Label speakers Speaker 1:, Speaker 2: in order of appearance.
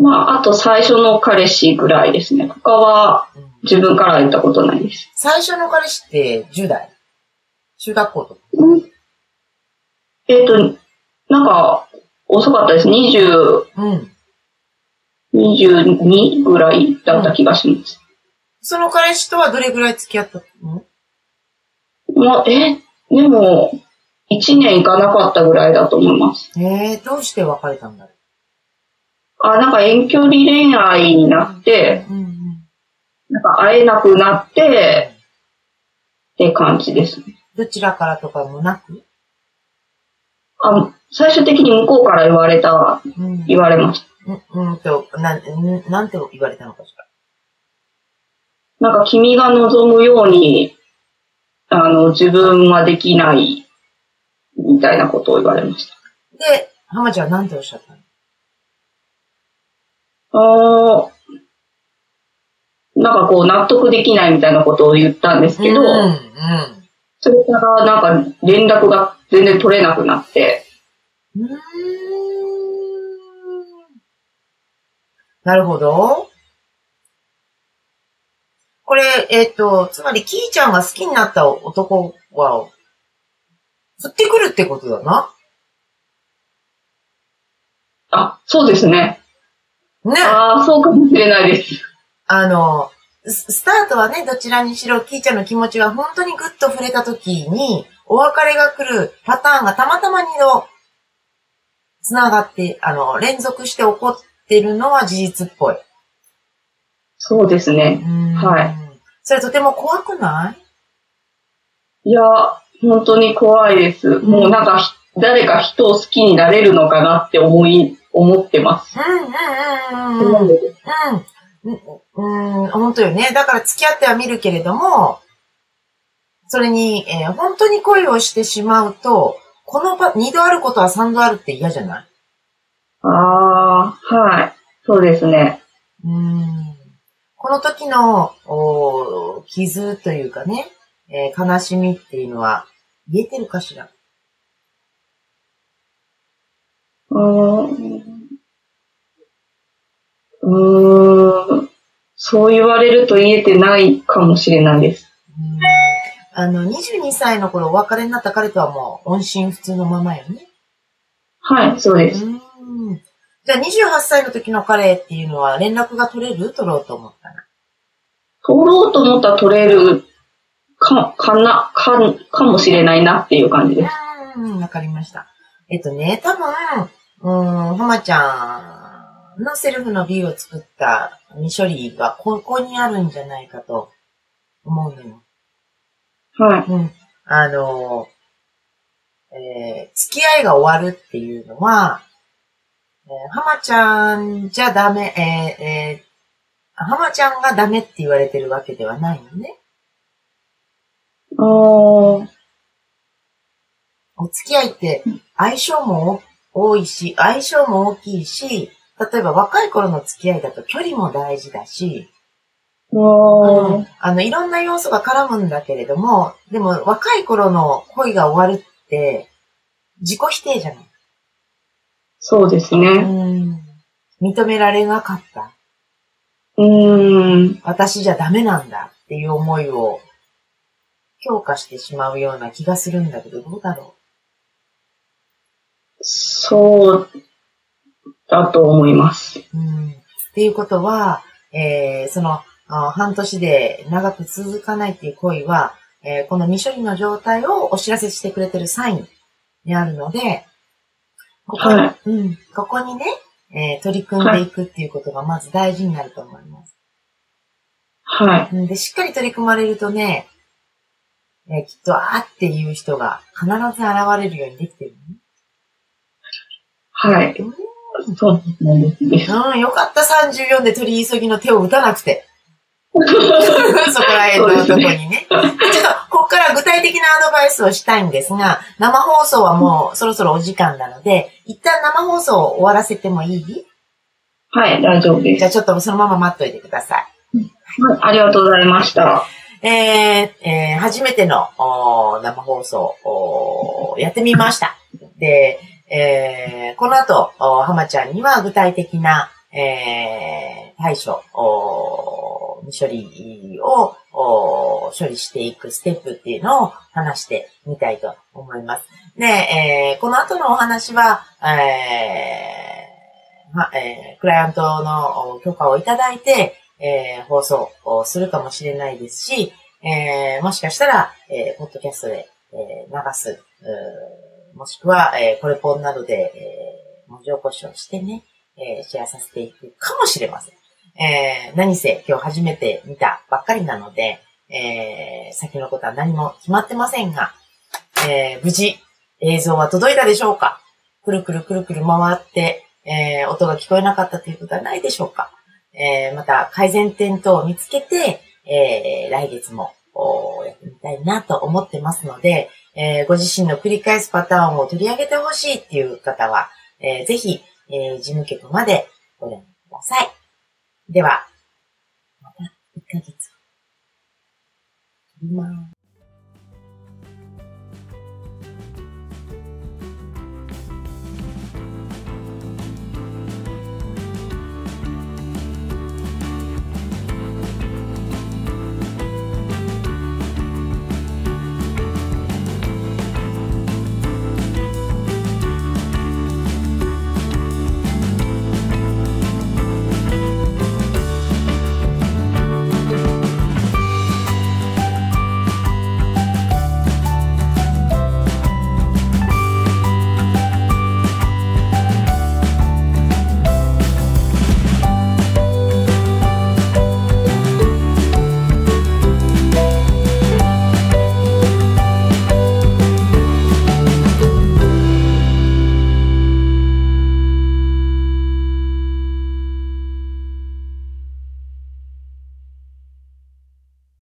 Speaker 1: まあ、あと最初の彼氏ぐらいですね。他は自分から言ったことないです。
Speaker 2: 最初の彼氏って10代？中学校とか？
Speaker 1: えっ、と、なんか、遅かったです。20、
Speaker 2: うん。
Speaker 1: 22ぐらいだった気がします。
Speaker 2: その彼氏とはどれぐらい付き合ったの？
Speaker 1: まあ、え、でも、1年いかなかったぐらいだと思います。
Speaker 2: えー、どうして別れたんだろ
Speaker 1: あ、なんか遠距離恋愛になって。なんか会えなくなって、って感じですね。
Speaker 2: どちらからとかもなく？
Speaker 1: あ、最終的に向こうから言われた、
Speaker 2: うん。
Speaker 1: 言われました。
Speaker 2: うん、うんと、なん、んなんて言われたのかしら？
Speaker 1: なんか君が望むように、あの、自分はできない、みたいなことを言われました。
Speaker 2: で、浜ちゃんはなんておっしゃったの？
Speaker 1: あーなんかこう納得できないみたいなことを言ったんですけど、
Speaker 2: うん、うん。
Speaker 1: それからなんか連絡が全然取れなくなって、
Speaker 2: うーんなるほど。これ、えっ、と、つまり、キーちゃんが好きになった男は、振ってくるってことだな。
Speaker 1: あ、そうですね。
Speaker 2: ね。
Speaker 1: ああ、そうかもしれないです。
Speaker 2: あの、ススタートはね、どちらにしろ、キーちゃんの気持ちが本当にグッと触れた時に、お別れが来るパターンがたまたま二度、繋がって、あの、連続して起こってるのは事実っぽい。
Speaker 1: そうですね。はい。
Speaker 2: それとても怖くない？
Speaker 1: いや、本当に怖いです。もうなんかひ、誰か人を好きになれるのかなって思い、思ってます。
Speaker 2: うんうんうんうんうん。うん。うん、本当よね。だから付き合ってはみるけれども、それに、えー本当に恋をしてしまうと、このパ、二度あることは三度あるって嫌じゃない？
Speaker 1: ああ、はい。そうですね。
Speaker 2: うん。この時の、おー傷というかね、えー悲しみっていうのは言えてるかしら？
Speaker 1: うーん。うーん。そう言われると言えてないかもしれないです。
Speaker 2: うんあの、22歳の頃お別れになった彼とはもう音信不通のままよね。
Speaker 1: はい、そうです。
Speaker 2: うん。じゃあ28歳の時の彼っていうのは連絡が取れる？取ろうと思ったな。
Speaker 1: 取ろうと思ったら取れるか、かな、か、かもしれないなっていう感じです。
Speaker 2: うん、わかりました。えっとね、多分、うん、浜ちゃんのセルフの B を作った未処理がここにあるんじゃないかと思うのよ。
Speaker 1: はい。
Speaker 2: うん。あの、えー付き合いが終わるっていうのは、えー浜ちゃんじゃダメ、えーえー浜ちゃんがダメって言われてるわけではないのね。
Speaker 1: あー
Speaker 2: お付き合いって相性も多いし、相性も大きいし、例えば若い頃の付き合いだと距離も大事だし、
Speaker 1: あー
Speaker 2: あの、いろんな要素が絡むんだけれども、でも若い頃の恋が終わるって自己否定じゃない？
Speaker 1: そうです
Speaker 2: う
Speaker 1: ね。
Speaker 2: ん認められなかった。
Speaker 1: うーん。
Speaker 2: 私じゃダメなんだっていう思いを強化してしまうような気がするんだけど、どうだろ
Speaker 1: そうだと思います。
Speaker 2: う。うん、っていうことは、えーそのあ半年で長く続かないっていう恋は、えーこの未処理の状態をお知らせしてくれてるサインにあるので、ここ,、
Speaker 1: はい
Speaker 2: うん、ここにね、えー取り組んでいくっていうことがまず大事になると思います。
Speaker 1: はい。
Speaker 2: うんで、しっかり取り組まれるとね、えーきっと、あーっていう人が必ず現れるようにできてる
Speaker 1: はい。そうなんですね。
Speaker 2: うん、よかった、34で取り急ぎの手を打たなくて。そこら辺のとこにね。でちょっと、ここから具体的なアドバイスをしたいんですが、生放送はもうそろそろお時間なので、一旦生放送を終わらせてもいい？
Speaker 1: はい、大丈夫です。
Speaker 2: じゃあちょっとそのまま待っといてください。
Speaker 1: はい、ありがとうございました。
Speaker 2: えーえー初めての生放送おーやってみました。で、えーこの後、浜ちゃんには具体的なえー、対処、処理を処理していくステップっていうのを話してみたいと思います。で、えー、この後のお話は、えーはえー、クライアントの許可をいただいて、えー、放送をするかもしれないですし、えー、もしかしたら、えー、ポッドキャストで、えー、流す、もしくは、えー、コレポンなどで、えー、文字起こしをしてね、えー、シェアさせていくかもしれません。えー、何せ今日初めて見たばっかりなので、えー、先のことは何も決まってませんが、えー、無事映像は届いたでしょうか？くるくるくるくる回って、えー、音が聞こえなかったということはないでしょうか？えー、また改善点等を見つけて、えー、来月もやってみたいなと思ってますので、えー、ご自身の繰り返すパターンを取り上げてほしいっていう方は、えー、ぜひ、えー、事務局までご連絡ください。では、また1ヶ月。